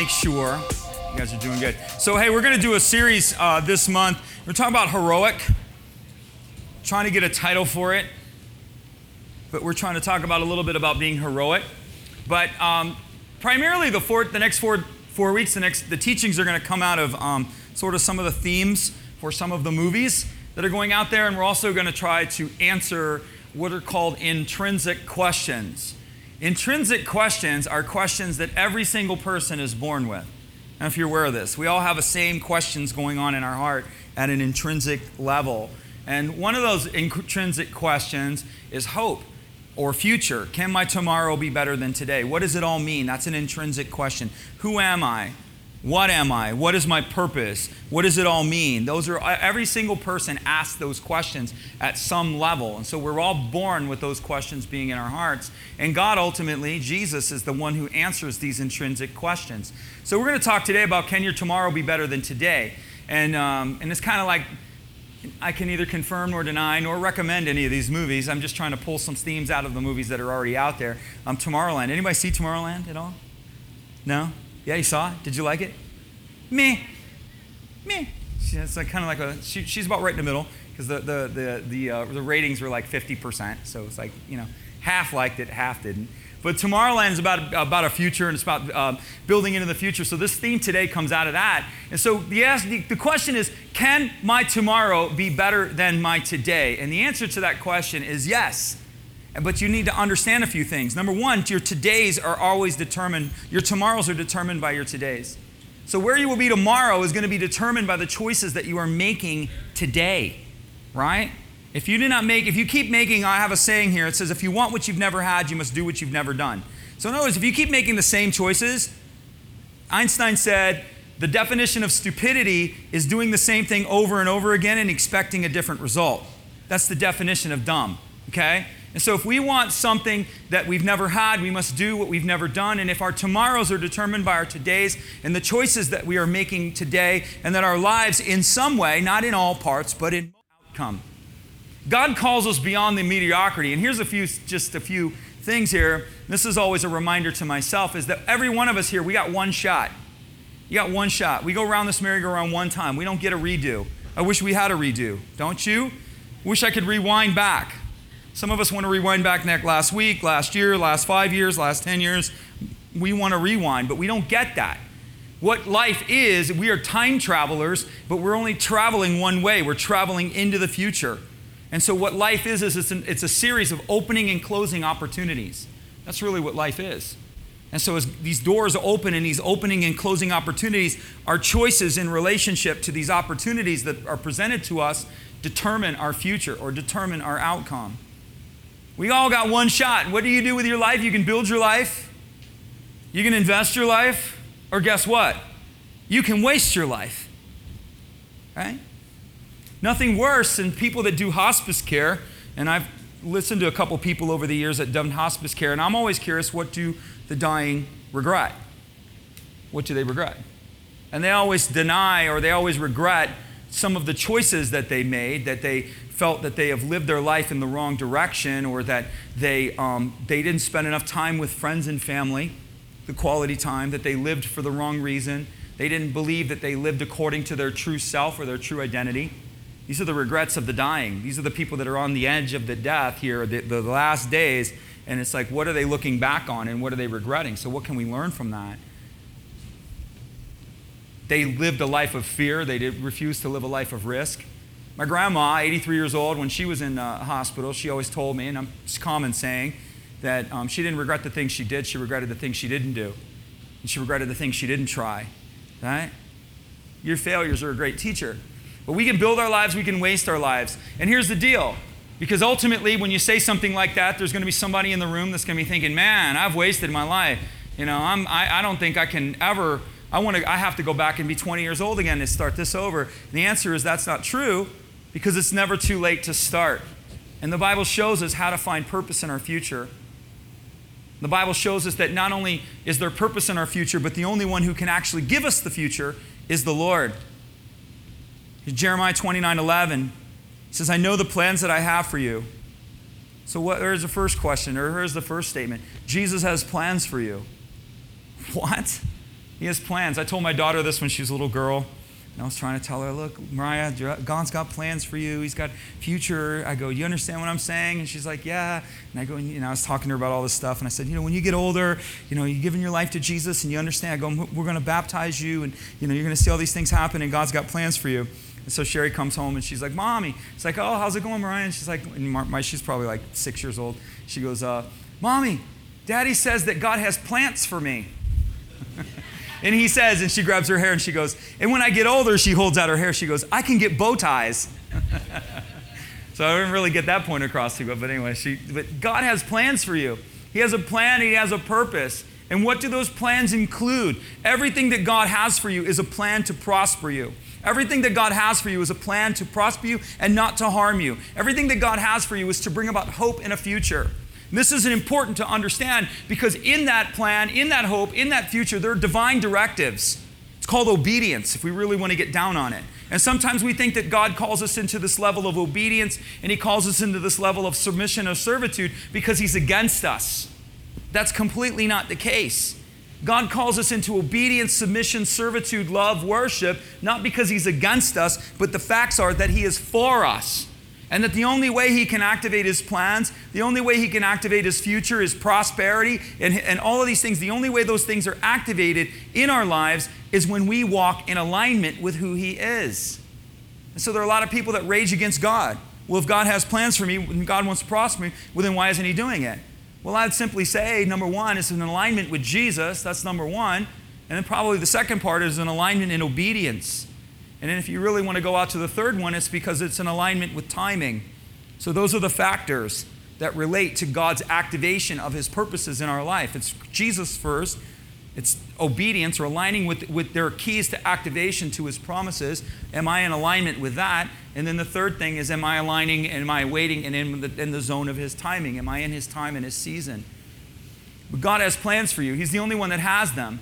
make sure you guys are doing good. So, hey, we're going to do a series uh, this month. We're talking about heroic, trying to get a title for it, but we're trying to talk about a little bit about being heroic. But um, primarily, the, four, the next four, four weeks, the, next, the teachings are going to come out of um, sort of some of the themes for some of the movies that are going out there, and we're also going to try to answer what are called intrinsic questions. Intrinsic questions are questions that every single person is born with. And if you're aware of this, we all have the same questions going on in our heart at an intrinsic level. And one of those intrinsic questions is hope or future. Can my tomorrow be better than today? What does it all mean? That's an intrinsic question. Who am I? What am I? What is my purpose? What does it all mean? Those are every single person asks those questions at some level. And so we're all born with those questions being in our hearts. And God ultimately, Jesus is the one who answers these intrinsic questions. So we're going to talk today about can your tomorrow be better than today? And um, and it's kind of like I can neither confirm nor deny nor recommend any of these movies. I'm just trying to pull some themes out of the movies that are already out there. Um, Tomorrowland. Anybody see Tomorrowland at all? No? Yeah, you saw? Did you like it? Me. Me. It's like, kind of like a, she, she's about right in the middle because the, the, the, the, uh, the ratings were like 50%. So it's like, you know, half liked it, half didn't. But Tomorrowland is about, about a future and it's about uh, building into the future. So this theme today comes out of that. And so the, the, the question is can my tomorrow be better than my today? And the answer to that question is yes. But you need to understand a few things. Number one, your todays are always determined, your tomorrows are determined by your todays. So where you will be tomorrow is going to be determined by the choices that you are making today, right? If you do not make, if you keep making, I have a saying here, it says, if you want what you've never had, you must do what you've never done. So in other words, if you keep making the same choices, Einstein said, the definition of stupidity is doing the same thing over and over again and expecting a different result. That's the definition of dumb, okay? And so, if we want something that we've never had, we must do what we've never done. And if our tomorrows are determined by our todays and the choices that we are making today, and that our lives, in some way, not in all parts, but in outcome, God calls us beyond the mediocrity. And here's a few, just a few things here. This is always a reminder to myself: is that every one of us here, we got one shot. You got one shot. We go around this merry-go-round one time. We don't get a redo. I wish we had a redo, don't you? Wish I could rewind back. Some of us want to rewind back neck last week, last year, last five years, last 10 years. We want to rewind, but we don't get that. What life is, we are time travelers, but we're only traveling one way. We're traveling into the future. And so, what life is, is it's, an, it's a series of opening and closing opportunities. That's really what life is. And so, as these doors open and these opening and closing opportunities, our choices in relationship to these opportunities that are presented to us determine our future or determine our outcome. We all got one shot. What do you do with your life? You can build your life, you can invest your life, or guess what? You can waste your life. Right? Nothing worse than people that do hospice care, and I've listened to a couple people over the years that done hospice care, and I'm always curious what do the dying regret? What do they regret? And they always deny or they always regret some of the choices that they made, that they felt that they have lived their life in the wrong direction or that they, um, they didn't spend enough time with friends and family, the quality time, that they lived for the wrong reason. They didn't believe that they lived according to their true self or their true identity. These are the regrets of the dying. These are the people that are on the edge of the death here, the, the last days. And it's like, what are they looking back on and what are they regretting? So, what can we learn from that? They lived a life of fear, they did, refused to live a life of risk. My grandma, 83 years old, when she was in a hospital, she always told me, and it's common saying, that um, she didn't regret the things she did, she regretted the things she didn't do. And she regretted the things she didn't try. Right? Your failures are a great teacher. But we can build our lives, we can waste our lives. And here's the deal. Because ultimately, when you say something like that, there's going to be somebody in the room that's going to be thinking, man, I've wasted my life. You know, I'm, I, I don't think I can ever, I, want to, I have to go back and be 20 years old again to start this over. And the answer is that's not true because it's never too late to start. And the Bible shows us how to find purpose in our future. The Bible shows us that not only is there purpose in our future, but the only one who can actually give us the future is the Lord. Jeremiah 29 11 says, I know the plans that I have for you. So, what, there's the first question, or here's the first statement Jesus has plans for you. What? He has plans. I told my daughter this when she was a little girl. And I was trying to tell her, look, Mariah, God's got plans for you. He's got future. I go, you understand what I'm saying? And she's like, yeah. And I go, and, you know, I was talking to her about all this stuff. And I said, you know, when you get older, you know, you're giving your life to Jesus and you understand. I go, we're going to baptize you and, you know, you're going to see all these things happen and God's got plans for you. And so Sherry comes home and she's like, Mommy. It's like, oh, how's it going, Mariah? And she's like, and she's probably like six years old. She goes, uh, Mommy, Daddy says that God has plants for me. and he says, and she grabs her hair and she goes, and when I get older, she holds out her hair. She goes, I can get bow ties. so I didn't really get that point across to her. But anyway, she, but God has plans for you. He has a plan, He has a purpose. And what do those plans include? Everything that God has for you is a plan to prosper you. Everything that God has for you is a plan to prosper you and not to harm you. Everything that God has for you is to bring about hope in a future. This is important to understand because in that plan, in that hope, in that future, there are divine directives. It's called obedience if we really want to get down on it. And sometimes we think that God calls us into this level of obedience and He calls us into this level of submission or servitude because He's against us. That's completely not the case. God calls us into obedience, submission, servitude, love, worship, not because He's against us, but the facts are that He is for us. And that the only way He can activate His plans, the only way He can activate His future, His prosperity, and, and all of these things, the only way those things are activated in our lives is when we walk in alignment with who He is. And so there are a lot of people that rage against God. Well, if God has plans for me and God wants to prosper me, well, then why isn't He doing it? Well, I'd simply say number one is an alignment with Jesus. That's number one. And then probably the second part is an alignment in obedience. And then if you really want to go out to the third one, it's because it's an alignment with timing. So those are the factors that relate to God's activation of his purposes in our life. It's Jesus first, it's obedience or aligning with, with their keys to activation to his promises. Am I in alignment with that? And then the third thing is, am I aligning, and am I waiting and in the, in the zone of his timing? Am I in his time and his season? But God has plans for you. He's the only one that has them.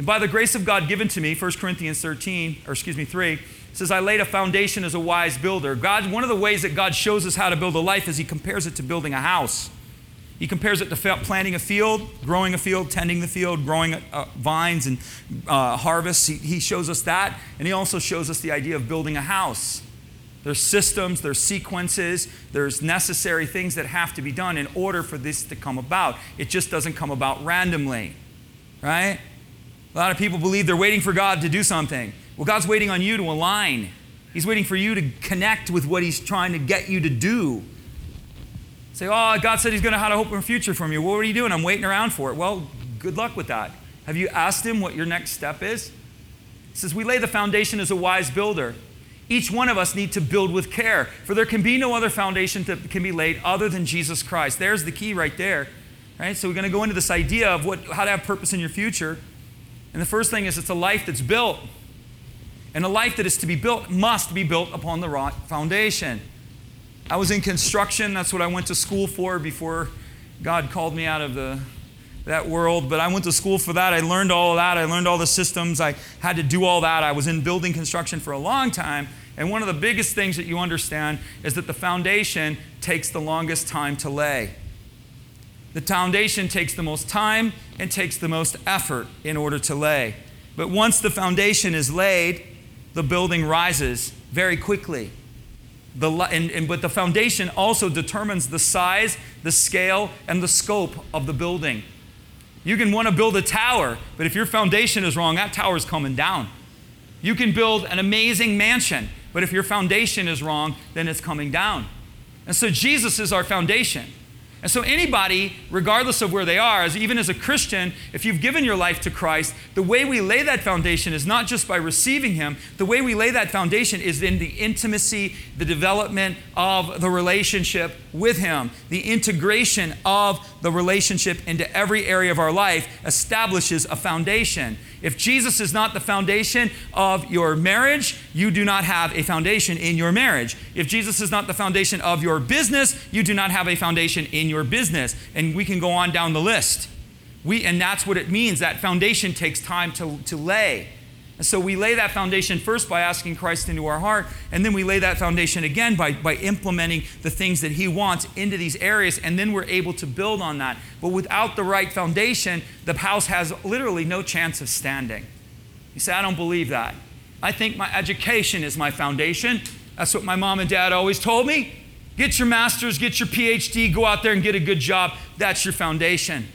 And by the grace of God given to me, 1 Corinthians 13, or excuse me, 3, says, I laid a foundation as a wise builder. God, one of the ways that God shows us how to build a life is he compares it to building a house. He compares it to planting a field, growing a field, tending the field, growing uh, vines and uh, harvests. He, he shows us that. And he also shows us the idea of building a house. There's systems, there's sequences, there's necessary things that have to be done in order for this to come about. It just doesn't come about randomly, right? A lot of people believe they're waiting for God to do something. Well, God's waiting on you to align. He's waiting for you to connect with what He's trying to get you to do. Say, oh, God said He's going to have a hope and future for me. What are you doing? I'm waiting around for it. Well, good luck with that. Have you asked Him what your next step is? He says, We lay the foundation as a wise builder. Each one of us need to build with care, for there can be no other foundation that can be laid other than Jesus Christ. There's the key right there. Right? So we're going to go into this idea of what, how to have purpose in your future. And the first thing is it's a life that's built. And a life that is to be built must be built upon the right foundation. I was in construction. That's what I went to school for before God called me out of the, that world. But I went to school for that. I learned all of that. I learned all the systems. I had to do all that. I was in building construction for a long time. And one of the biggest things that you understand is that the foundation takes the longest time to lay. The foundation takes the most time and takes the most effort in order to lay. But once the foundation is laid, the building rises very quickly. The, and, and, but the foundation also determines the size, the scale, and the scope of the building. You can want to build a tower, but if your foundation is wrong, that tower is coming down. You can build an amazing mansion, but if your foundation is wrong, then it's coming down. And so Jesus is our foundation. And so, anybody, regardless of where they are, as even as a Christian, if you've given your life to Christ, the way we lay that foundation is not just by receiving Him. The way we lay that foundation is in the intimacy, the development of the relationship with Him. The integration of the relationship into every area of our life establishes a foundation. If Jesus is not the foundation of your marriage, you do not have a foundation in your marriage. If Jesus is not the foundation of your business, you do not have a foundation in your business. And we can go on down the list. We, and that's what it means. That foundation takes time to, to lay. And so we lay that foundation first by asking Christ into our heart, and then we lay that foundation again by, by implementing the things that He wants into these areas, and then we're able to build on that. But without the right foundation, the house has literally no chance of standing. You say, I don't believe that. I think my education is my foundation. That's what my mom and dad always told me. Get your master's, get your PhD, go out there and get a good job. That's your foundation.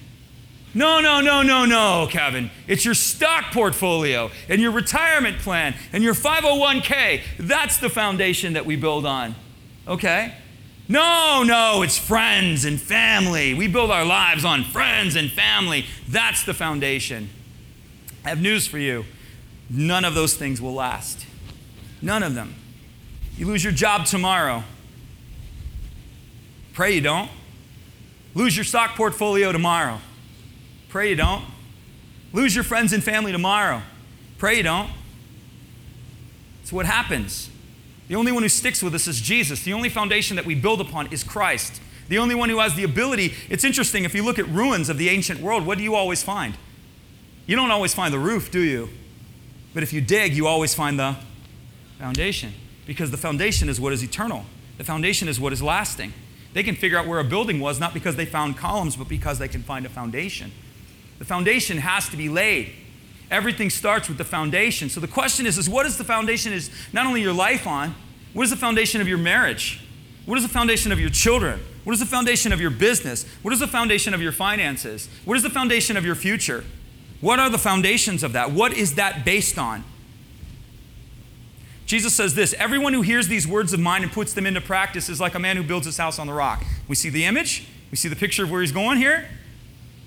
No, no, no, no, no, Kevin. It's your stock portfolio and your retirement plan and your 501k. That's the foundation that we build on. Okay? No, no, it's friends and family. We build our lives on friends and family. That's the foundation. I have news for you none of those things will last. None of them. You lose your job tomorrow. Pray you don't. Lose your stock portfolio tomorrow. Pray you don't. Lose your friends and family tomorrow. Pray you don't. It's what happens. The only one who sticks with us is Jesus. The only foundation that we build upon is Christ. The only one who has the ability. It's interesting, if you look at ruins of the ancient world, what do you always find? You don't always find the roof, do you? But if you dig, you always find the foundation. Because the foundation is what is eternal, the foundation is what is lasting. They can figure out where a building was not because they found columns, but because they can find a foundation. The foundation has to be laid. Everything starts with the foundation. So the question is, is what is the foundation is not only your life on, what is the foundation of your marriage? What is the foundation of your children? What is the foundation of your business? What is the foundation of your finances? What is the foundation of your future? What are the foundations of that? What is that based on? Jesus says this Everyone who hears these words of mine and puts them into practice is like a man who builds his house on the rock. We see the image, we see the picture of where he's going here.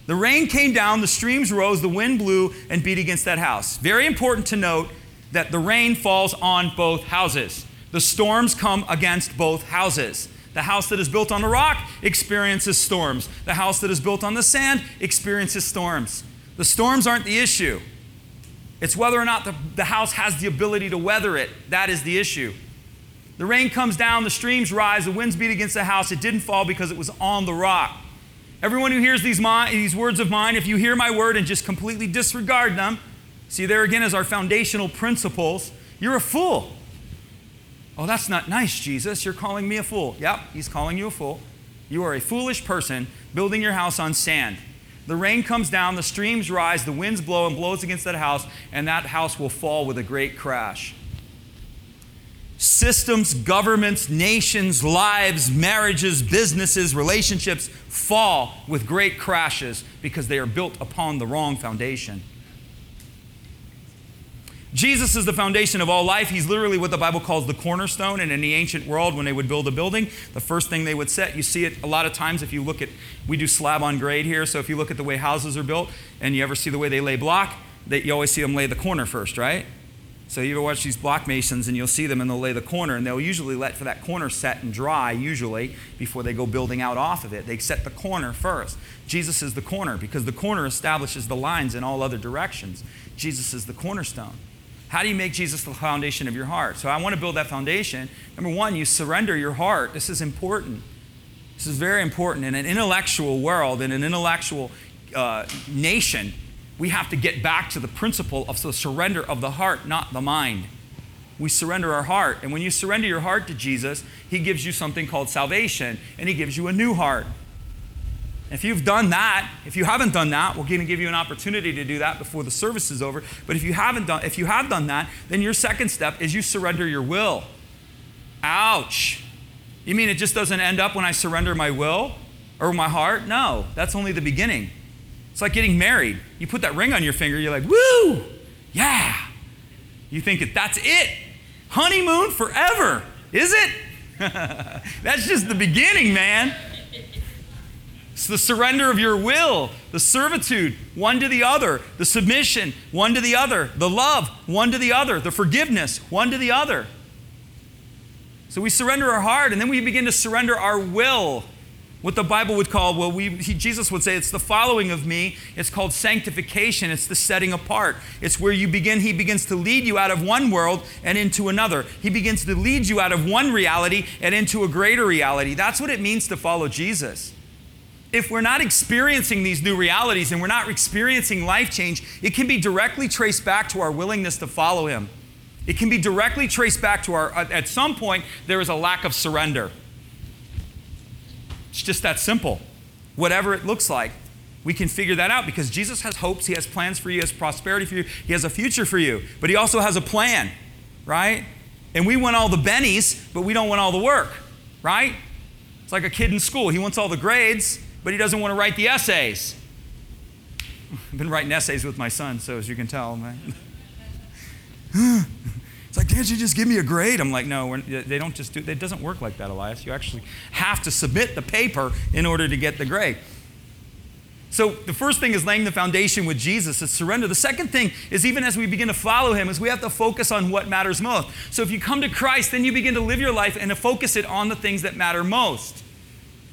The rain came down, the streams rose, the wind blew and beat against that house. Very important to note that the rain falls on both houses. The storms come against both houses. The house that is built on the rock experiences storms. The house that is built on the sand experiences storms. The storms aren't the issue. It's whether or not the, the house has the ability to weather it. That is the issue. The rain comes down, the streams rise, the winds beat against the house. It didn't fall because it was on the rock. Everyone who hears these, my, these words of mine, if you hear my word and just completely disregard them, see, there again is our foundational principles, you're a fool. Oh, that's not nice, Jesus. You're calling me a fool. Yep, he's calling you a fool. You are a foolish person building your house on sand. The rain comes down, the streams rise, the winds blow and blows against that house, and that house will fall with a great crash. Systems, governments, nations, lives, marriages, businesses, relationships fall with great crashes because they are built upon the wrong foundation. Jesus is the foundation of all life. He's literally what the Bible calls the cornerstone. And in the ancient world, when they would build a building, the first thing they would set, you see it a lot of times if you look at, we do slab on grade here. So if you look at the way houses are built and you ever see the way they lay block, that you always see them lay the corner first, right? So you ever watch these block masons and you'll see them and they'll lay the corner and they'll usually let for that corner set and dry usually before they go building out off of it. They set the corner first. Jesus is the corner because the corner establishes the lines in all other directions. Jesus is the cornerstone. How do you make Jesus the foundation of your heart? So I want to build that foundation. Number one, you surrender your heart. This is important. This is very important. In an intellectual world, in an intellectual uh, nation, we have to get back to the principle of the surrender of the heart, not the mind. We surrender our heart. And when you surrender your heart to Jesus, He gives you something called salvation, and He gives you a new heart. If you've done that, if you haven't done that, we're going to give you an opportunity to do that before the service is over. But if you haven't done, if you have done that, then your second step is you surrender your will. Ouch. You mean it just doesn't end up when I surrender my will or my heart? No, that's only the beginning. It's like getting married. You put that ring on your finger, you're like, woo, yeah. You think that that's it. Honeymoon forever. Is it? that's just the beginning, man. It's the surrender of your will, the servitude, one to the other, the submission, one to the other, the love, one to the other, the forgiveness, one to the other. So we surrender our heart, and then we begin to surrender our will what the Bible would call, well, we, he, Jesus would say, it's the following of me. It's called sanctification. It's the setting apart. It's where you begin, he begins to lead you out of one world and into another. He begins to lead you out of one reality and into a greater reality. That's what it means to follow Jesus. If we're not experiencing these new realities and we're not experiencing life change, it can be directly traced back to our willingness to follow him. It can be directly traced back to our, at some point, there is a lack of surrender. It's just that simple, whatever it looks like. We can figure that out because Jesus has hopes, He has plans for you, He has prosperity for you, He has a future for you, but He also has a plan, right? And we want all the bennies, but we don't want all the work, right? It's like a kid in school. He wants all the grades, but he doesn't want to write the essays. I've been writing essays with my son, so as you can tell, man. it's like, can't you just give me a grade? I'm like, no, they don't just do. It doesn't work like that, Elias. You actually have to submit the paper in order to get the grade. So the first thing is laying the foundation with Jesus, is surrender. The second thing is even as we begin to follow him, is we have to focus on what matters most. So if you come to Christ, then you begin to live your life and to focus it on the things that matter most.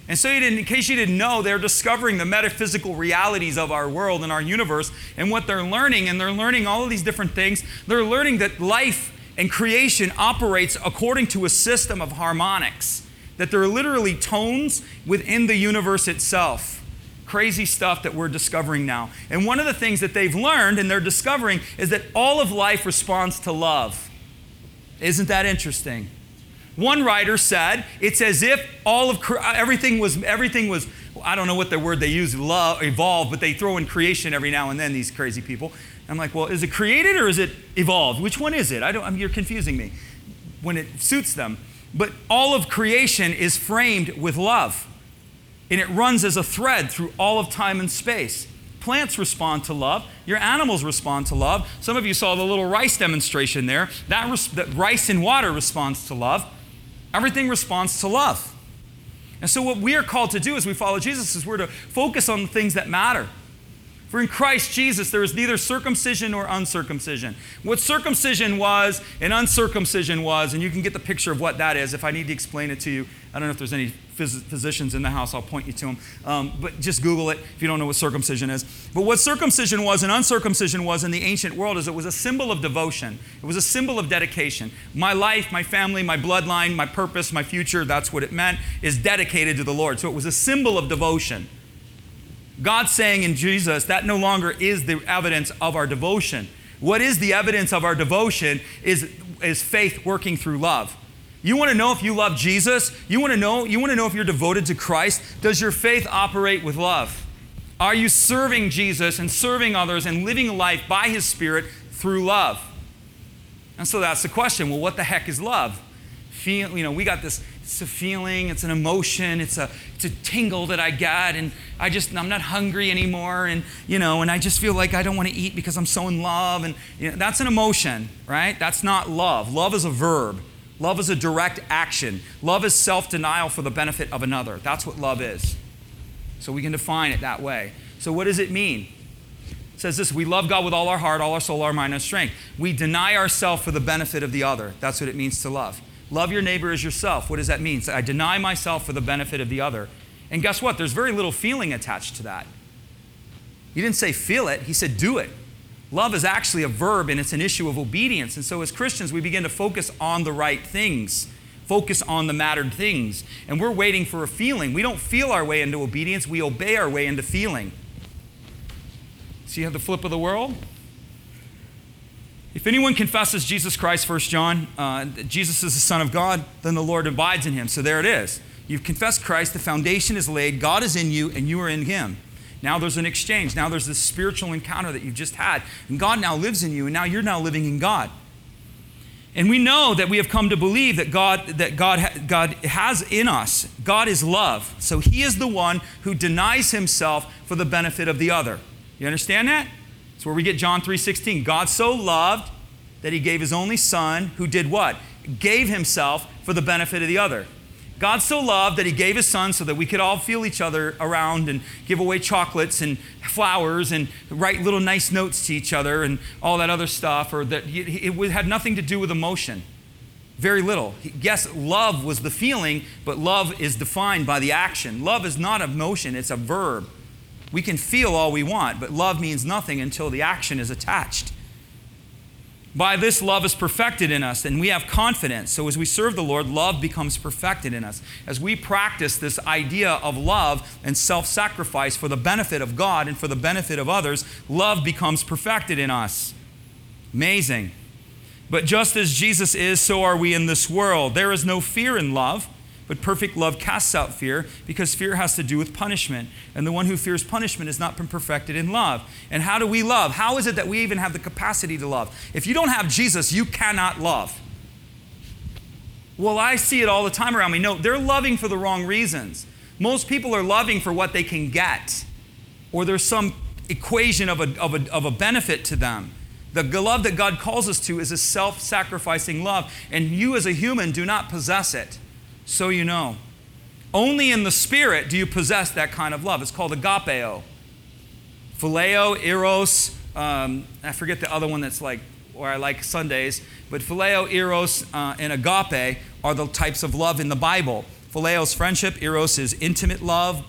And so, in case you didn't know, they're discovering the metaphysical realities of our world and our universe and what they're learning. And they're learning all of these different things. They're learning that life and creation operates according to a system of harmonics, that there are literally tones within the universe itself. Crazy stuff that we're discovering now. And one of the things that they've learned and they're discovering is that all of life responds to love. Isn't that interesting? One writer said, it's as if all of everything was everything was I don't know what the word they use, love, evolve, but they throw in creation every now and then. These crazy people. I'm like, well, is it created or is it evolved? Which one is it? I don't. I mean, you're confusing me. When it suits them, but all of creation is framed with love, and it runs as a thread through all of time and space. Plants respond to love. Your animals respond to love. Some of you saw the little rice demonstration there. That, res- that rice in water responds to love. Everything responds to love. And so, what we are called to do as we follow Jesus is we're to focus on the things that matter. For in Christ Jesus, there is neither circumcision nor uncircumcision. What circumcision was and uncircumcision was, and you can get the picture of what that is if I need to explain it to you. I don't know if there's any phys- physicians in the house, I'll point you to them. Um, but just Google it if you don't know what circumcision is. But what circumcision was and uncircumcision was in the ancient world is it was a symbol of devotion, it was a symbol of dedication. My life, my family, my bloodline, my purpose, my future, that's what it meant, is dedicated to the Lord. So it was a symbol of devotion. God saying in Jesus, that no longer is the evidence of our devotion. What is the evidence of our devotion is, is faith working through love. You want to know if you love Jesus? You want to know you want to know if you're devoted to Christ? Does your faith operate with love? Are you serving Jesus and serving others and living a life by his spirit through love? And so that's the question. Well, what the heck is love? Feel, you know, we got this it's a feeling, it's an emotion, it's a, it's a tingle that I get, and I just, I'm not hungry anymore, and, you know, and I just feel like I don't want to eat because I'm so in love, and you know, that's an emotion, right? That's not love. Love is a verb. Love is a direct action. Love is self denial for the benefit of another. That's what love is. So we can define it that way. So, what does it mean? It says this we love God with all our heart, all our soul, our mind, and strength. We deny ourselves for the benefit of the other. That's what it means to love. Love your neighbor as yourself. What does that mean? So I deny myself for the benefit of the other. And guess what? There's very little feeling attached to that. He didn't say feel it, he said do it. Love is actually a verb and it's an issue of obedience. And so as Christians, we begin to focus on the right things, focus on the mattered things. And we're waiting for a feeling. We don't feel our way into obedience, we obey our way into feeling. See how the flip of the world? If anyone confesses Jesus Christ, 1 John, uh, Jesus is the Son of God, then the Lord abides in him. So there it is. You've confessed Christ, the foundation is laid, God is in you, and you are in him. Now there's an exchange. Now there's this spiritual encounter that you've just had. And God now lives in you, and now you're now living in God. And we know that we have come to believe that God, that God, God has in us, God is love. So he is the one who denies himself for the benefit of the other. You understand that? Where we get John 3:16. God so loved that he gave his only son who did what? Gave himself for the benefit of the other. God so loved that he gave his son so that we could all feel each other around and give away chocolates and flowers and write little nice notes to each other and all that other stuff, or that it had nothing to do with emotion. Very little. Yes, love was the feeling, but love is defined by the action. Love is not emotion, it's a verb. We can feel all we want, but love means nothing until the action is attached. By this, love is perfected in us, and we have confidence. So, as we serve the Lord, love becomes perfected in us. As we practice this idea of love and self sacrifice for the benefit of God and for the benefit of others, love becomes perfected in us. Amazing. But just as Jesus is, so are we in this world. There is no fear in love, But perfect love casts out fear because fear has to do with punishment. And the one who fears punishment has not been perfected in love. And how do we love? How is it that we even have the capacity to love? If you don't have Jesus, you cannot love. Well, I see it all the time around me. No, they're loving for the wrong reasons. Most people are loving for what they can get, or there's some equation of a, of a, of a benefit to them. The love that God calls us to is a self sacrificing love, and you as a human do not possess it, so you know. Only in the Spirit do you possess that kind of love. It's called agapeo. Phileo, eros, um, I forget the other one that's like, or I like Sundays, but phileo, eros, uh, and agape are the types of love in the Bible. Phileo is friendship, eros is intimate love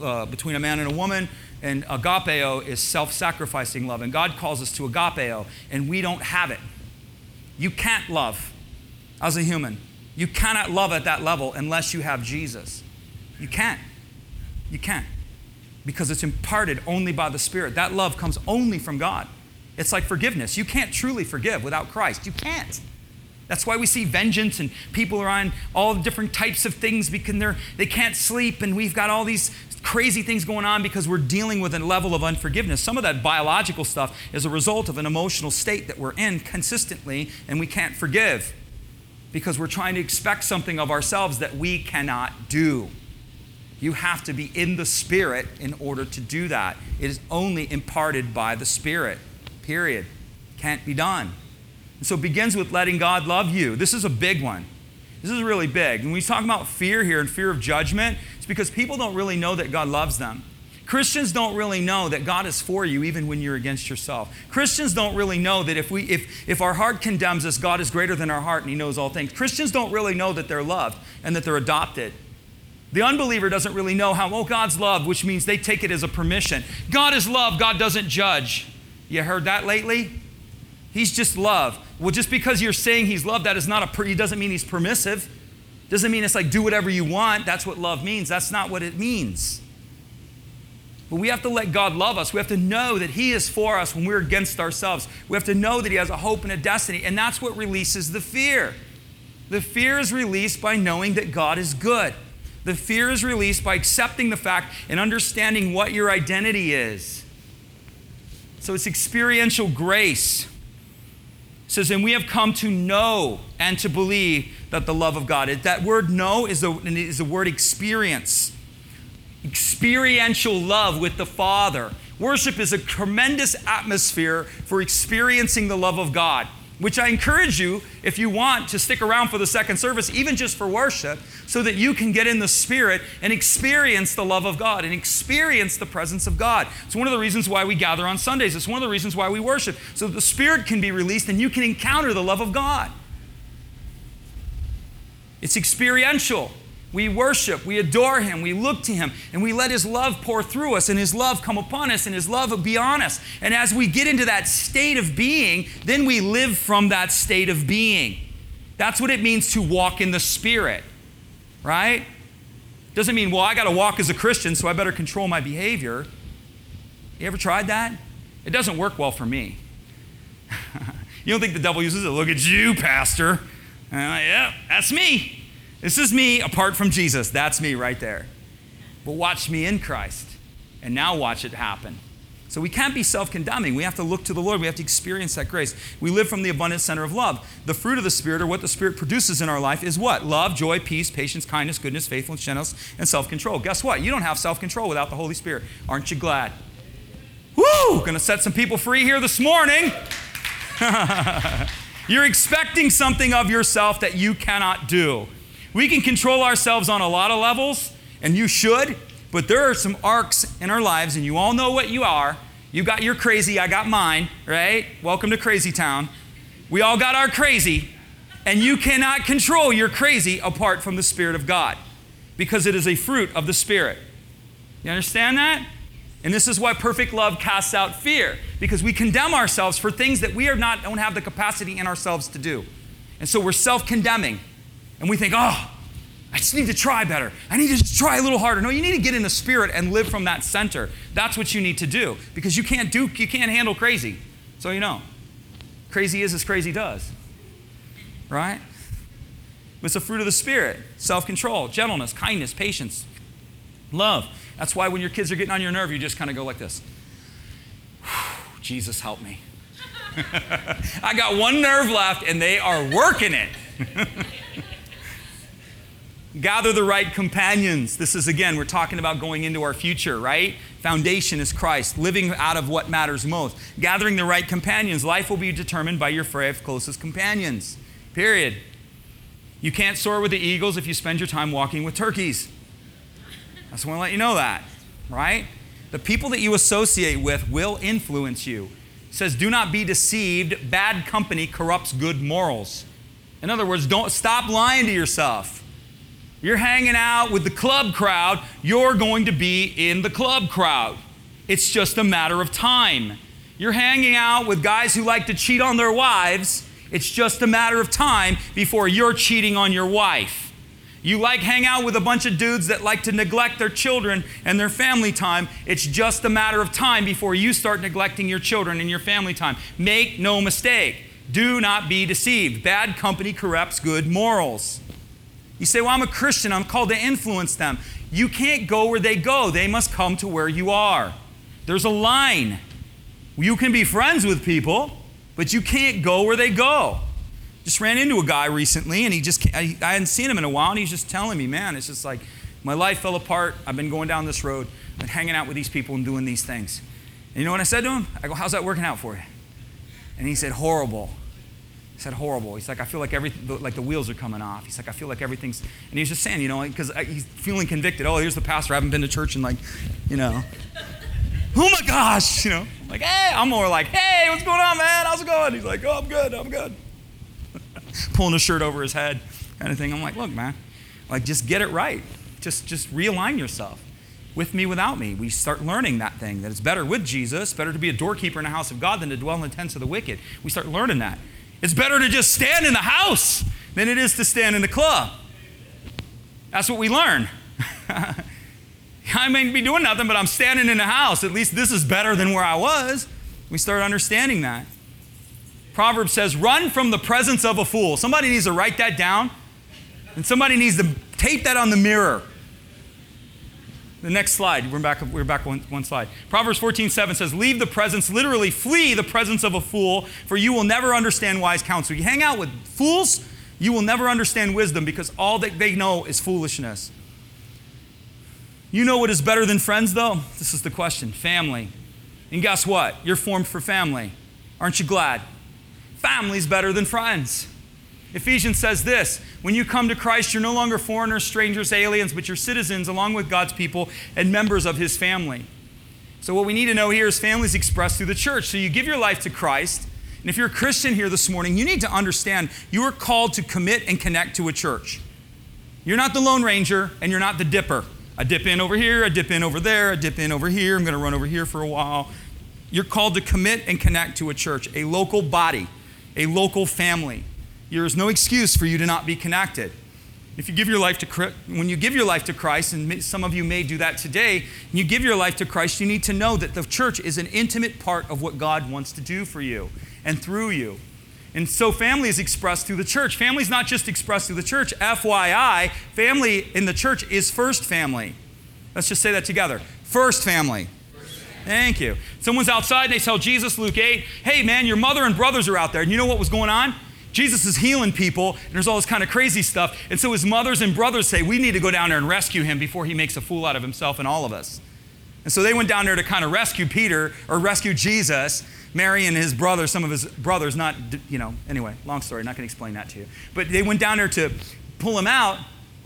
uh, between a man and a woman, and agapeo is self sacrificing love. And God calls us to agapeo, and we don't have it. You can't love as a human. You cannot love at that level unless you have Jesus. You can't. You can't. Because it's imparted only by the Spirit. That love comes only from God. It's like forgiveness. You can't truly forgive without Christ. You can't. That's why we see vengeance and people are on all different types of things because they're, they can't sleep and we've got all these crazy things going on because we're dealing with a level of unforgiveness. Some of that biological stuff is a result of an emotional state that we're in consistently and we can't forgive because we're trying to expect something of ourselves that we cannot do. You have to be in the Spirit in order to do that. It is only imparted by the Spirit, period. Can't be done. And so it begins with letting God love you. This is a big one. This is really big. And when we talk about fear here and fear of judgment, it's because people don't really know that God loves them. Christians don't really know that God is for you even when you're against yourself. Christians don't really know that if, we, if, if our heart condemns us, God is greater than our heart and He knows all things. Christians don't really know that they're loved and that they're adopted. The unbeliever doesn't really know how, oh, God's love, which means they take it as a permission. God is love, God doesn't judge. You heard that lately? He's just love. Well, just because you're saying he's love, that is not a, per, he doesn't mean he's permissive. Doesn't mean it's like do whatever you want. That's what love means. That's not what it means. But we have to let God love us. We have to know that He is for us when we're against ourselves. We have to know that He has a hope and a destiny. And that's what releases the fear. The fear is released by knowing that God is good. The fear is released by accepting the fact and understanding what your identity is. So it's experiential grace says, and we have come to know and to believe that the love of God. That word know is the, is the word experience. Experiential love with the Father. Worship is a tremendous atmosphere for experiencing the love of God which I encourage you, if you want, to stick around for the second service, even just for worship, so that you can get in the Spirit and experience the love of God and experience the presence of God. It's one of the reasons why we gather on Sundays. It's one of the reasons why we worship, so the Spirit can be released and you can encounter the love of God. It's experiential. We worship, we adore Him, we look to Him, and we let His love pour through us and His love come upon us and His love be on us. And as we get into that state of being, then we live from that state of being. That's what it means to walk in the Spirit, right? Doesn't mean, well, I got to walk as a Christian, so I better control my behavior. You ever tried that? It doesn't work well for me. you don't think the devil uses it? Look at you, Pastor. And yeah, that's me. This is me apart from Jesus. That's me right there. But watch me in Christ. And now watch it happen. So we can't be self condemning. We have to look to the Lord. We have to experience that grace. We live from the abundant center of love. The fruit of the Spirit, or what the Spirit produces in our life, is what? Love, joy, peace, patience, kindness, goodness, faithfulness, gentleness, and self control. Guess what? You don't have self control without the Holy Spirit. Aren't you glad? Woo! Gonna set some people free here this morning. You're expecting something of yourself that you cannot do. We can control ourselves on a lot of levels, and you should, but there are some arcs in our lives, and you all know what you are. You got your crazy, I got mine, right? Welcome to Crazy Town. We all got our crazy, and you cannot control your crazy apart from the Spirit of God because it is a fruit of the Spirit. You understand that? And this is why perfect love casts out fear because we condemn ourselves for things that we are not don't have the capacity in ourselves to do. And so we're self-condemning. And we think, oh, I just need to try better. I need to just try a little harder. No, you need to get in the spirit and live from that center. That's what you need to do because you can't do you can't handle crazy. So you know. Crazy is as crazy does. Right? It's a fruit of the spirit. self control, gentleness, kindness, patience, love. That's why when your kids are getting on your nerve, you just kind of go like this Jesus, help me. I got one nerve left and they are working it. Gather the right companions. This is again, we're talking about going into our future, right? Foundation is Christ, living out of what matters most. Gathering the right companions. Life will be determined by your five closest companions. Period. You can't soar with the eagles if you spend your time walking with turkeys. I just want to let you know that, right? The people that you associate with will influence you. It says, Do not be deceived. Bad company corrupts good morals. In other words, don't stop lying to yourself. You're hanging out with the club crowd, you're going to be in the club crowd. It's just a matter of time. You're hanging out with guys who like to cheat on their wives, it's just a matter of time before you're cheating on your wife. You like hang out with a bunch of dudes that like to neglect their children and their family time. It's just a matter of time before you start neglecting your children and your family time. Make no mistake. Do not be deceived. Bad company corrupts good morals. You say, Well, I'm a Christian, I'm called to influence them. You can't go where they go, they must come to where you are. There's a line. You can be friends with people, but you can't go where they go. Just ran into a guy recently, and he just, I, I hadn't seen him in a while, and he's just telling me, Man, it's just like my life fell apart. I've been going down this road, been hanging out with these people and doing these things. And you know what I said to him? I go, How's that working out for you? And he said, Horrible said horrible. He's like, I feel like every like the wheels are coming off. He's like, I feel like everything's, and he's just saying, you know, because uh, he's feeling convicted. Oh, here's the pastor. I haven't been to church in like, you know, oh my gosh, you know, like, hey, I'm more like, hey, what's going on, man? How's it going? He's like, oh, I'm good, I'm good. Pulling a shirt over his head, kind of thing. I'm like, look, man, like just get it right. Just just realign yourself. With me, without me. We start learning that thing that it's better with Jesus, better to be a doorkeeper in the house of God than to dwell in the tents of the wicked. We start learning that. It's better to just stand in the house than it is to stand in the club. That's what we learn. I may be doing nothing, but I'm standing in the house. At least this is better than where I was. We start understanding that. Proverbs says, run from the presence of a fool. Somebody needs to write that down, and somebody needs to tape that on the mirror. The next slide. We're back, we're back one, one slide. Proverbs 14, 7 says, Leave the presence, literally flee the presence of a fool, for you will never understand wise counsel. You hang out with fools, you will never understand wisdom because all that they know is foolishness. You know what is better than friends, though? This is the question family. And guess what? You're formed for family. Aren't you glad? Family's better than friends. Ephesians says this When you come to Christ, you're no longer foreigners, strangers, aliens, but you're citizens along with God's people and members of his family. So, what we need to know here is family is expressed through the church. So, you give your life to Christ. And if you're a Christian here this morning, you need to understand you are called to commit and connect to a church. You're not the Lone Ranger and you're not the dipper. I dip in over here, I dip in over there, I dip in over here, I'm going to run over here for a while. You're called to commit and connect to a church, a local body, a local family there is no excuse for you to not be connected. If you give your life to when you give your life to Christ, and some of you may do that today, you give your life to Christ, you need to know that the church is an intimate part of what God wants to do for you and through you. And so family is expressed through the church. Family is not just expressed through the church. FYI, family in the church is first family. Let's just say that together. First family. Thank you. Someone's outside and they tell Jesus, Luke 8, hey man, your mother and brothers are out there. And you know what was going on? Jesus is healing people, and there's all this kind of crazy stuff. And so his mothers and brothers say, We need to go down there and rescue him before he makes a fool out of himself and all of us. And so they went down there to kind of rescue Peter or rescue Jesus. Mary and his brothers, some of his brothers, not, you know, anyway, long story, not going to explain that to you. But they went down there to pull him out,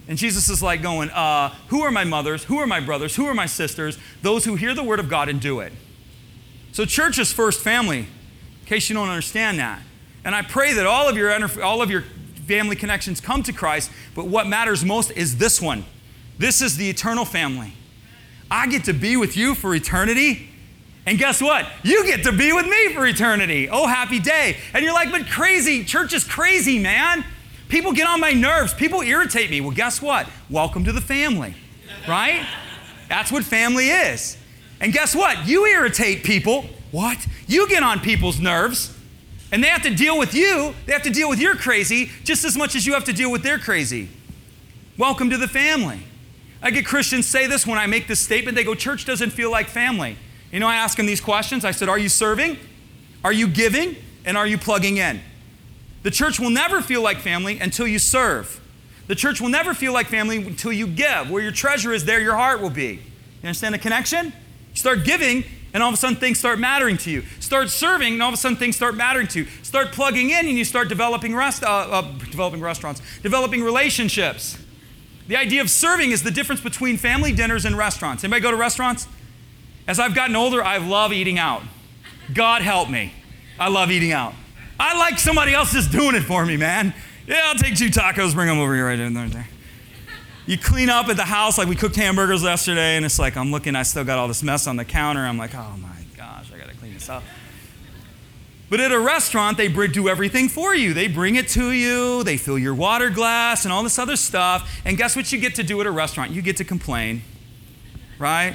and Jesus is like going, uh, Who are my mothers? Who are my brothers? Who are my sisters? Those who hear the word of God and do it. So, church is first family, in case you don't understand that. And I pray that all of your all of your family connections come to Christ, but what matters most is this one. This is the eternal family. I get to be with you for eternity. And guess what? You get to be with me for eternity. Oh, happy day. And you're like, but crazy. Church is crazy, man. People get on my nerves. People irritate me. Well, guess what? Welcome to the family, right? That's what family is. And guess what? You irritate people. What? You get on people's nerves. And they have to deal with you, they have to deal with your crazy just as much as you have to deal with their crazy. Welcome to the family. I get Christians say this when I make this statement. They go, Church doesn't feel like family. You know, I ask them these questions. I said, Are you serving? Are you giving? And are you plugging in? The church will never feel like family until you serve. The church will never feel like family until you give. Where your treasure is, there your heart will be. You understand the connection? Start giving, and all of a sudden things start mattering to you. Start serving, and all of a sudden things start mattering to you. Start plugging in, and you start developing rest, uh, uh, developing restaurants, developing relationships. The idea of serving is the difference between family dinners and restaurants. Anybody go to restaurants? As I've gotten older, I love eating out. God help me. I love eating out. I like somebody else just doing it for me, man. Yeah, I'll take two tacos, bring them over here right in there. You clean up at the house, like we cooked hamburgers yesterday, and it's like I'm looking, I still got all this mess on the counter. I'm like, oh my gosh, I gotta clean this up. But at a restaurant, they do everything for you. They bring it to you, they fill your water glass and all this other stuff. And guess what you get to do at a restaurant? You get to complain, right?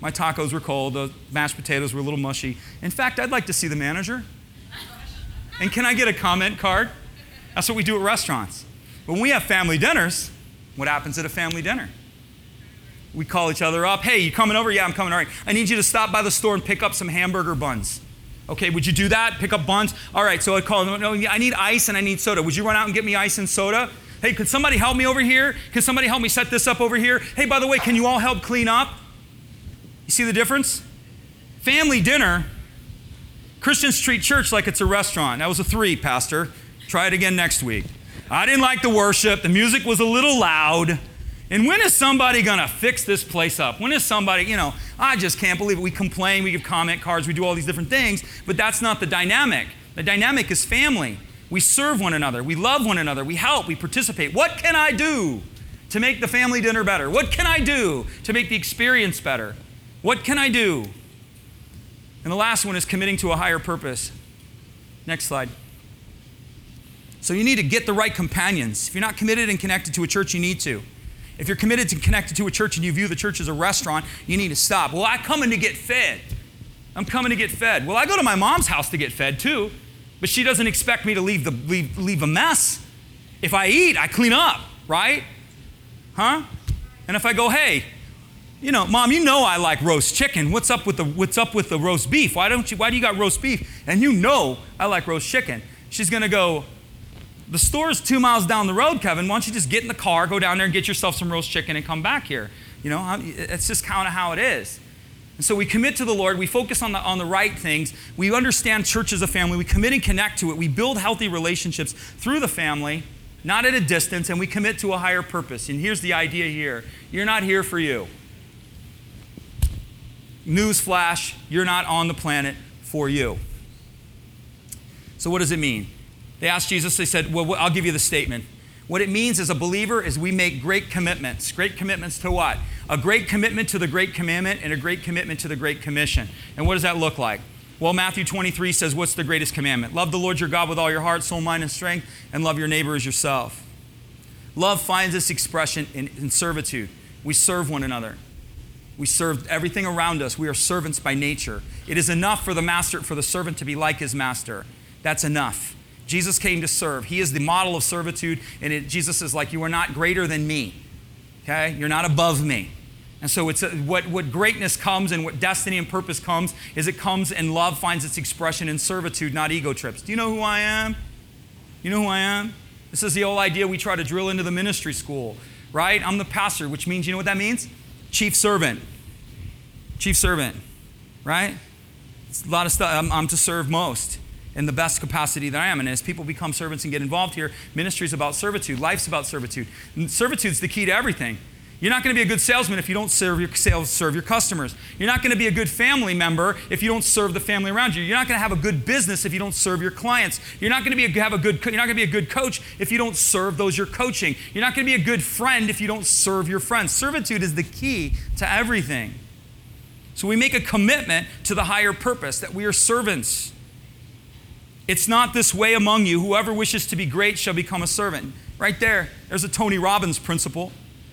My tacos were cold, the mashed potatoes were a little mushy. In fact, I'd like to see the manager. And can I get a comment card? That's what we do at restaurants. When we have family dinners, what happens at a family dinner? We call each other up. Hey, you coming over? Yeah, I'm coming. All right. I need you to stop by the store and pick up some hamburger buns. Okay, would you do that? Pick up buns? All right, so I call them. No, I need ice and I need soda. Would you run out and get me ice and soda? Hey, could somebody help me over here? Can somebody help me set this up over here? Hey, by the way, can you all help clean up? You see the difference? Family dinner, Christians treat church like it's a restaurant. That was a three, Pastor. Try it again next week. I didn't like the worship. The music was a little loud. And when is somebody going to fix this place up? When is somebody, you know, I just can't believe it. We complain, we give comment cards, we do all these different things, but that's not the dynamic. The dynamic is family. We serve one another, we love one another, we help, we participate. What can I do to make the family dinner better? What can I do to make the experience better? What can I do? And the last one is committing to a higher purpose. Next slide. So you need to get the right companions. If you're not committed and connected to a church, you need to. If you're committed and connected to a church and you view the church as a restaurant, you need to stop. Well, I'm coming to get fed. I'm coming to get fed. Well, I go to my mom's house to get fed too, but she doesn't expect me to leave, the, leave, leave a mess. If I eat, I clean up, right? Huh? And if I go, hey, you know, mom, you know I like roast chicken. What's up with the what's up with the roast beef? Why don't you why do you got roast beef? And you know I like roast chicken. She's gonna go, the store is two miles down the road, Kevin. Why don't you just get in the car, go down there and get yourself some roast chicken and come back here? You know, it's just kind of how it is. And so we commit to the Lord. We focus on the, on the right things. We understand church as a family. We commit and connect to it. We build healthy relationships through the family, not at a distance, and we commit to a higher purpose. And here's the idea here you're not here for you. Newsflash, you're not on the planet for you. So, what does it mean? They asked Jesus, they said, Well, I'll give you the statement. What it means as a believer is we make great commitments. Great commitments to what? A great commitment to the Great Commandment and a great commitment to the Great Commission. And what does that look like? Well, Matthew 23 says, What's the greatest commandment? Love the Lord your God with all your heart, soul, mind, and strength, and love your neighbor as yourself. Love finds its expression in, in servitude. We serve one another. We serve everything around us. We are servants by nature. It is enough for the master, for the servant to be like his master. That's enough. Jesus came to serve. He is the model of servitude, and it, Jesus is like, You are not greater than me. Okay? You're not above me. And so it's a, what, what greatness comes and what destiny and purpose comes is it comes and love finds its expression in servitude, not ego trips. Do you know who I am? You know who I am? This is the old idea we try to drill into the ministry school, right? I'm the pastor, which means, you know what that means? Chief servant. Chief servant, right? It's a lot of stuff. I'm, I'm to serve most in the best capacity that I am. And as people become servants and get involved here, ministry is about servitude. Life's about servitude. Servitude is the key to everything. You're not going to be a good salesman if you don't serve your sales, serve your customers. You're not going to be a good family member if you don't serve the family around you. You're not going to have a good business if you don't serve your clients. You're not going to be a, have a good you're not going to be a good coach if you don't serve those you're coaching. You're not going to be a good friend if you don't serve your friends. Servitude is the key to everything. So we make a commitment to the higher purpose that we are servants. It's not this way among you. Whoever wishes to be great shall become a servant. Right there, there's a Tony Robbins principle.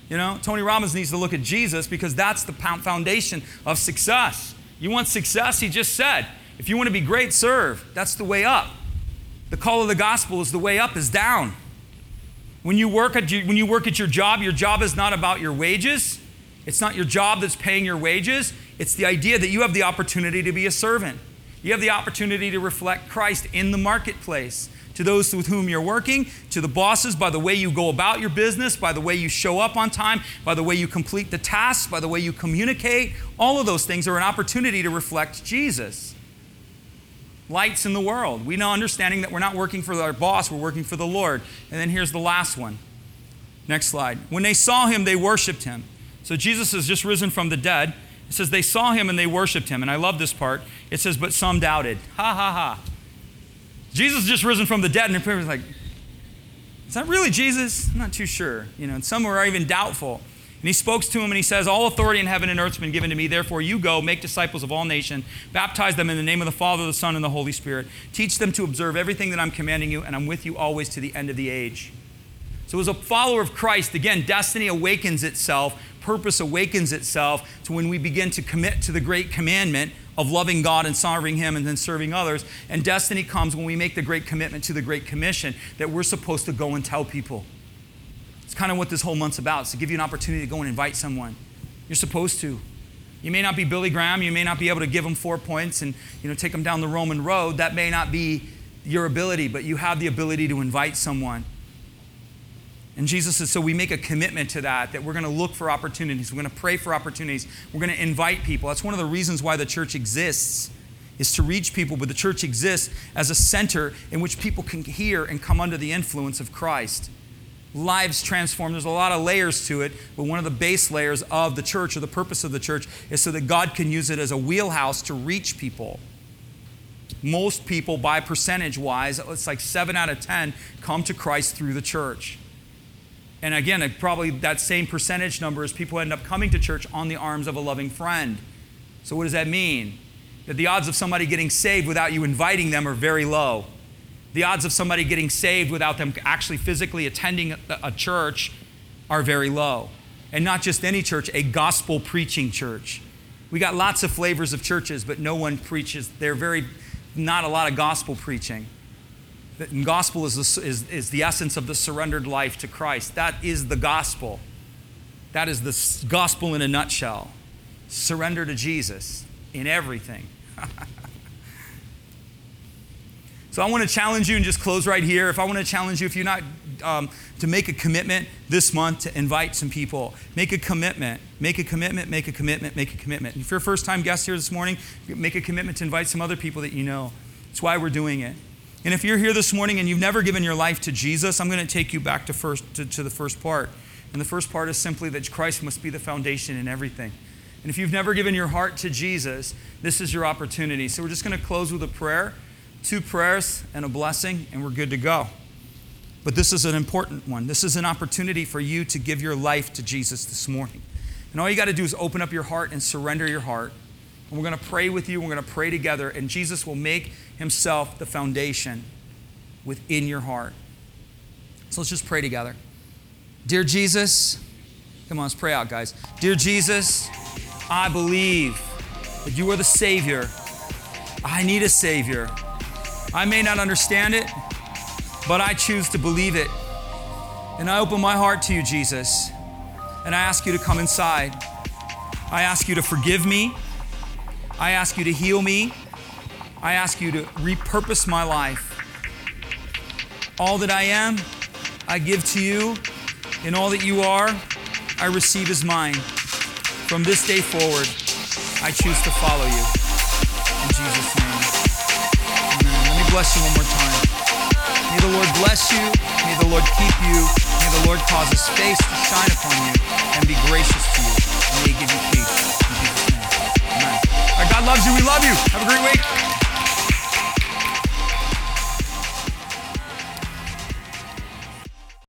You know, Tony Robbins needs to look at Jesus because that's the foundation of success. You want success? He just said, if you want to be great, serve. That's the way up. The call of the gospel is the way up is down. When you work at when you work at your job, your job is not about your wages. It's not your job that's paying your wages. It's the idea that you have the opportunity to be a servant. You have the opportunity to reflect Christ in the marketplace to those with whom you're working, to the bosses by the way you go about your business, by the way you show up on time, by the way you complete the tasks, by the way you communicate. All of those things are an opportunity to reflect Jesus. Lights in the world. We know understanding that we're not working for our boss, we're working for the Lord. And then here's the last one. Next slide. When they saw him, they worshiped him. So Jesus has just risen from the dead. It says they saw him and they worshiped him. And I love this part. It says, but some doubted. Ha ha ha. Jesus just risen from the dead, and everybody's like, is that really Jesus? I'm not too sure. You know, and some were even doubtful. And he spoke to him and he says, All authority in heaven and earth has been given to me. Therefore, you go, make disciples of all nations, baptize them in the name of the Father, the Son, and the Holy Spirit. Teach them to observe everything that I'm commanding you, and I'm with you always to the end of the age. So, as a follower of Christ, again, destiny awakens itself, purpose awakens itself to when we begin to commit to the great commandment of loving God and serving Him and then serving others. And destiny comes when we make the great commitment to the Great Commission that we're supposed to go and tell people. It's kind of what this whole month's about. It's to give you an opportunity to go and invite someone. You're supposed to. You may not be Billy Graham. You may not be able to give them four points and you know take them down the Roman road. That may not be your ability, but you have the ability to invite someone. And Jesus says, so we make a commitment to that, that we're going to look for opportunities. We're going to pray for opportunities. We're going to invite people. That's one of the reasons why the church exists, is to reach people. But the church exists as a center in which people can hear and come under the influence of Christ. Lives transformed. There's a lot of layers to it, but one of the base layers of the church or the purpose of the church is so that God can use it as a wheelhouse to reach people. Most people, by percentage wise, it's like seven out of 10, come to Christ through the church. And again, probably that same percentage number is people end up coming to church on the arms of a loving friend. So, what does that mean? That the odds of somebody getting saved without you inviting them are very low. The odds of somebody getting saved without them actually physically attending a church are very low. And not just any church, a gospel preaching church. We got lots of flavors of churches, but no one preaches. They're very, not a lot of gospel preaching. The gospel is the, is, is the essence of the surrendered life to Christ. That is the gospel. That is the gospel in a nutshell. Surrender to Jesus in everything. so I want to challenge you and just close right here. If I want to challenge you, if you're not um, to make a commitment this month to invite some people, make a commitment, make a commitment, make a commitment, make a commitment. If you're a first time guest here this morning, make a commitment to invite some other people that you know. That's why we're doing it. And if you're here this morning and you've never given your life to Jesus, I'm going to take you back to, first, to, to the first part. And the first part is simply that Christ must be the foundation in everything. And if you've never given your heart to Jesus, this is your opportunity. So we're just going to close with a prayer, two prayers, and a blessing, and we're good to go. But this is an important one. This is an opportunity for you to give your life to Jesus this morning. And all you got to do is open up your heart and surrender your heart. And we're going to pray with you. We're going to pray together, and Jesus will make himself the foundation within your heart. So let's just pray together. Dear Jesus, come on, let's pray out, guys. Dear Jesus, I believe that you are the Savior. I need a Savior. I may not understand it, but I choose to believe it. And I open my heart to you, Jesus, and I ask you to come inside. I ask you to forgive me. I ask you to heal me. I ask you to repurpose my life. All that I am, I give to you, and all that you are, I receive as mine. From this day forward, I choose to follow you. In Jesus' name. Amen. Let me bless you one more time. May the Lord bless you. May the Lord keep you. May the Lord cause his face to shine upon you and be gracious to you. May he give you peace. God loves you. We love you. Have a great week.